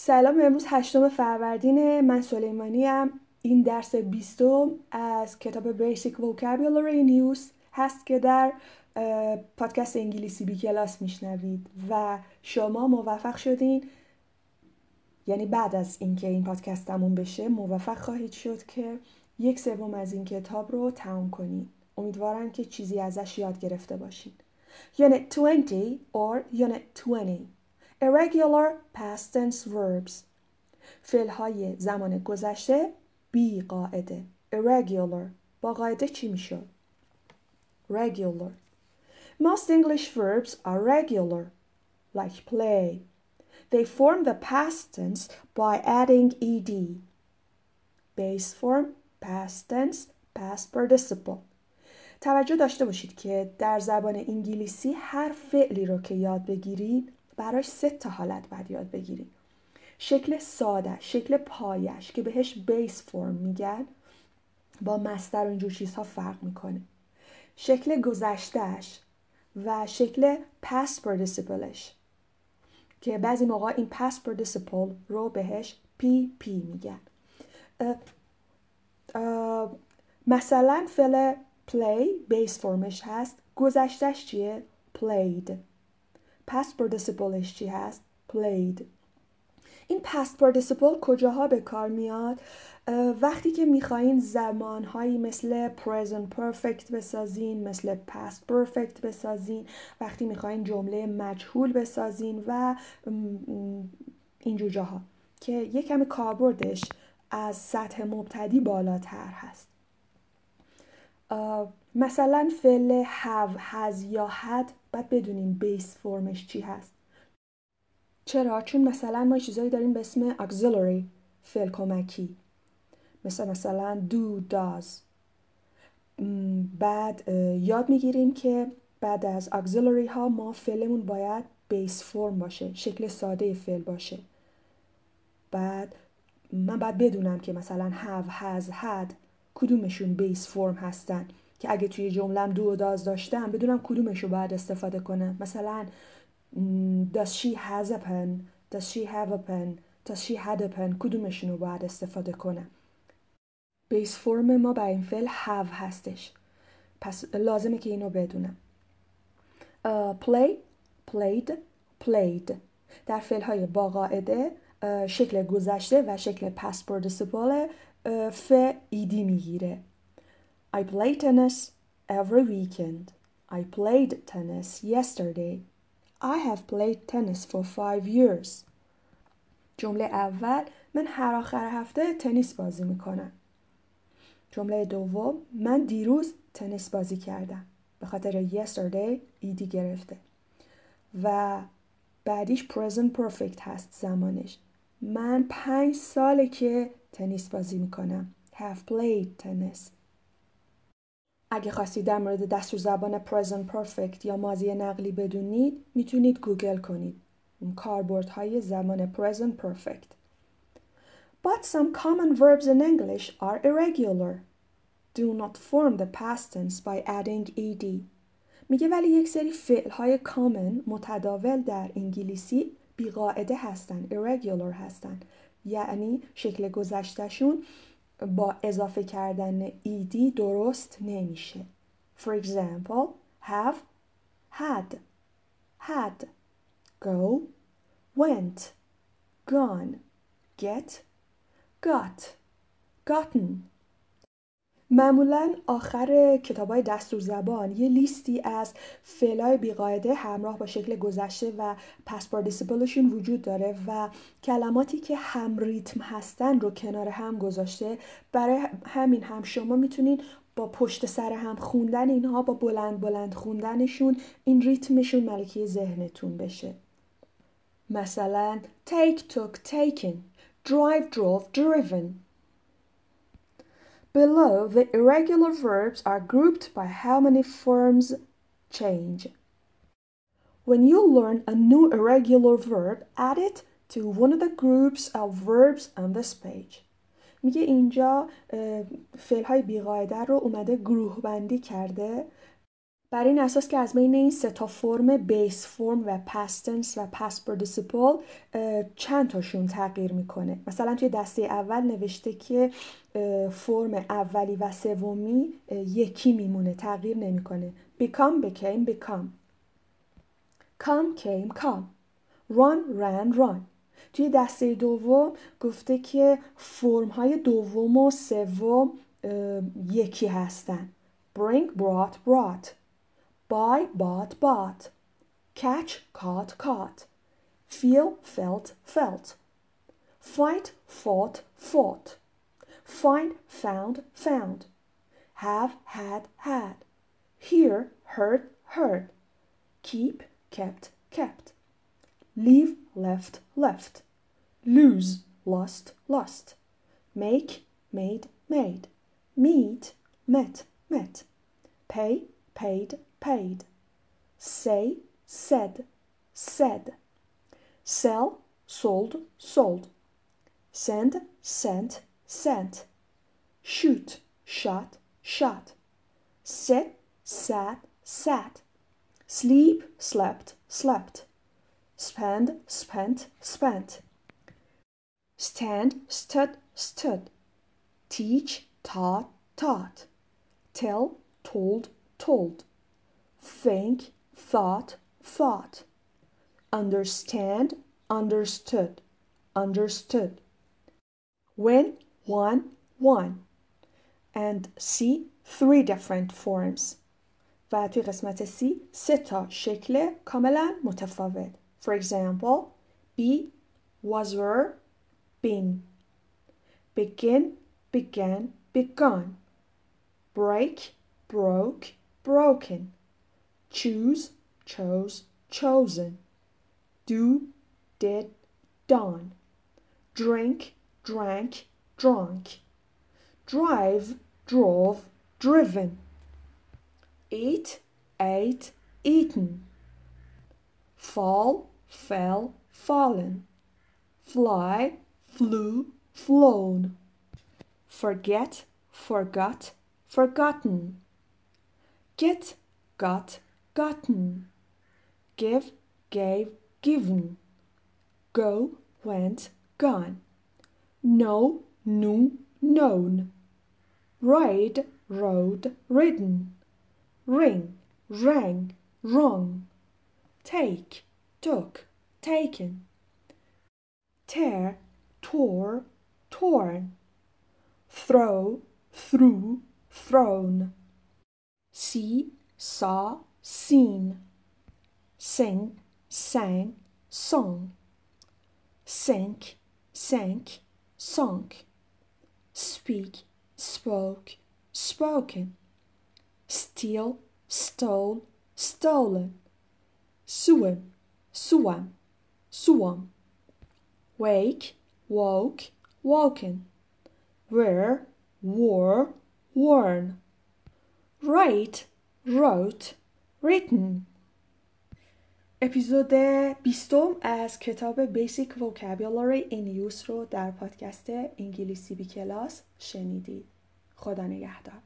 سلام امروز هشتم فروردین. من سلیمانی هم. این درس بیستم از کتاب Basic Vocabulary News هست که در پادکست انگلیسی بی کلاس میشنوید و شما موفق شدین. یعنی بعد از اینکه این پادکست تموم بشه موفق خواهید شد که یک سوم از این کتاب رو تموم کنید امیدوارم که چیزی ازش یاد گرفته باشین. Unit 20 or Unit 20 Irregular past tense verbs فعل های زمان گذشته بی قاعده irregular با قاعده چی میشه؟ regular Most English verbs are regular like play They form the past tense by adding ed base form past tense past participle توجه داشته باشید که در زبان انگلیسی هر فعلی رو که یاد بگیرید براش سه تا حالت باید یاد بگیریم شکل ساده شکل پایه‌ش که بهش base form میگن با مصدر و اینجور چیزها فرق می‌کنه. شکل گذشتهش و شکل past participle ش که بعضی موقع این past participle رو بهش PP میگن مثلا فعل play بیس فرمش هست. گذشتش چیه؟ played. Past participleش چی هست played. این past participle کجاها به کار میاد؟ وقتی که می‌خواین زمانهایی مثل present perfect بسازین مثل past perfect بسازین وقتی می‌خواین جمله مجهول بسازین و اینجور جاها که یک کمی کاربردش از سطح مبتدی بالاتر هست. مثلا فعل have has یا had باید بدونیم بیس فرمش چی هست. چرا؟ چون مثلا ما چیزایی داریم به اسم auxiliary فعل کمکی. مثل مثلا do does. بعد یاد می‌گیریم که بعد از auxiliary ها ما فعلمون باید بیس فرم باشه شکل ساده فعل باشه. بعد من باید بدونم که مثلا have has had کدومشون بیس فرم هستن. که اگه توی جملم دو داز داشتم بدونم کدومش رو باید استفاده کنم. مثلا does she has a pen? does she have a pen? does she had a pen? کدومشون رو باید استفاده کنم. بیس فرم ما بر این فعل have هستش. پس لازمه که اینو بدونم. uh, play played played. در فعل های با قاعده شکل گذشته و شکل past participle ف ایدی می‌گیره. I play tennis every weekend. I played tennis yesterday. I have played tennis for five years. جمله اول من هر آخر هفته تنیس بازی می‌کنم. جمله دوم من دیروز تنیس بازی کردم. به خاطر yesterday ایدی گرفته. و بعدیش present perfect هست زمانش. من پنج ساله که تنیس بازی می‌کنم. Have played tennis. اگه خواستید در مورد دستور زبان present perfect یا ماضی نقلی بدونید می‌تونید گوگل کنید کاربردهای زمان present perfect But some common verbs in English are irregular. Do not form the past tense by adding ed. میگه ولی یک سری فعل common متداول در انگلیسی بیقاعده هستن irregular هستن یعنی شکل گذشتهشون با اضافه کردن ایدی درست نمیشه. For example, have, had, had, go, went, gone, get, got, gotten, معمولا آخر کتاب های دستور زبان یه لیستی از فعلای بیقاعده همراه با شکل گذشته و پس پاردیسیپلشون وجود داره و کلماتی که هم ریتم هستن رو کنار هم گذاشته. برای همین هم شما می‌تونید با پشت سر هم خوندن اینها با بلند بلند خوندنشون این ریتمشون ملکه ذهنتون بشه. مثلا take took taken drive drove driven. Below, the irregular verbs are grouped by how many forms change. When you learn a new irregular verb, add it to one of the groups of verbs on this page. میگه اینجا فعل های بیقاعده رو اومده گروه بندی کرده بر این اساس که از بین این سه تا فرم base form و past tense و past participle چند تاشون تغییر می‌کنه؟ مثلا توی دسته اول نوشته که فرم اولی و سومی یکی میمونه تغییر نمی‌کنه. Become became become. Come came come. Run ran run. توی دسته دوم گفته که فرم های دوم و سوم یکی هستن. Bring brought brought. Buy bought bought catch caught caught. Feel felt felt. Fight fought fought. Find found found. Have had had. Hear heard heard. Keep kept kept. Leave left left. Lose lost lost. Make made made. Meet met met. Pay paid paid. Say said said. Sell sold sold. Send sent sent. Shoot shot shot. Sit sat sat. Sleep slept slept. Spend spent spent. Stand stood stood. Teach taught taught. Tell told told think thought thought understand understood understood when one one and see three different forms و توی قسمت C سه تا شکل کاملا متفاوت For example be was were been begin began begun break broke broken choose chose chosen. Do did done. Drink drank drunk. Drive drove driven. Eat ate eaten. Fall fell fallen. Fly flew flown. Forget forgot forgotten. Get got gotten give gave given. Go went gone. Know knew known. Ride rode ridden. Ring rang wrong. Take took taken. Tear tore torn. Throw threw thrown. See saw seen. Sing sang. Song. Sink sank sunk speak. Spoke. Spoken. Steal. Stole. Stolen. Swim swam swum wake. Woke. Woken. Wear wore worn. Write. Wrote written. اپیزود بیستم از کتاب Basic Vocabulary in Use رو در پادکست انگلیسی بی کلاس شنیدید. خدا نگهدار.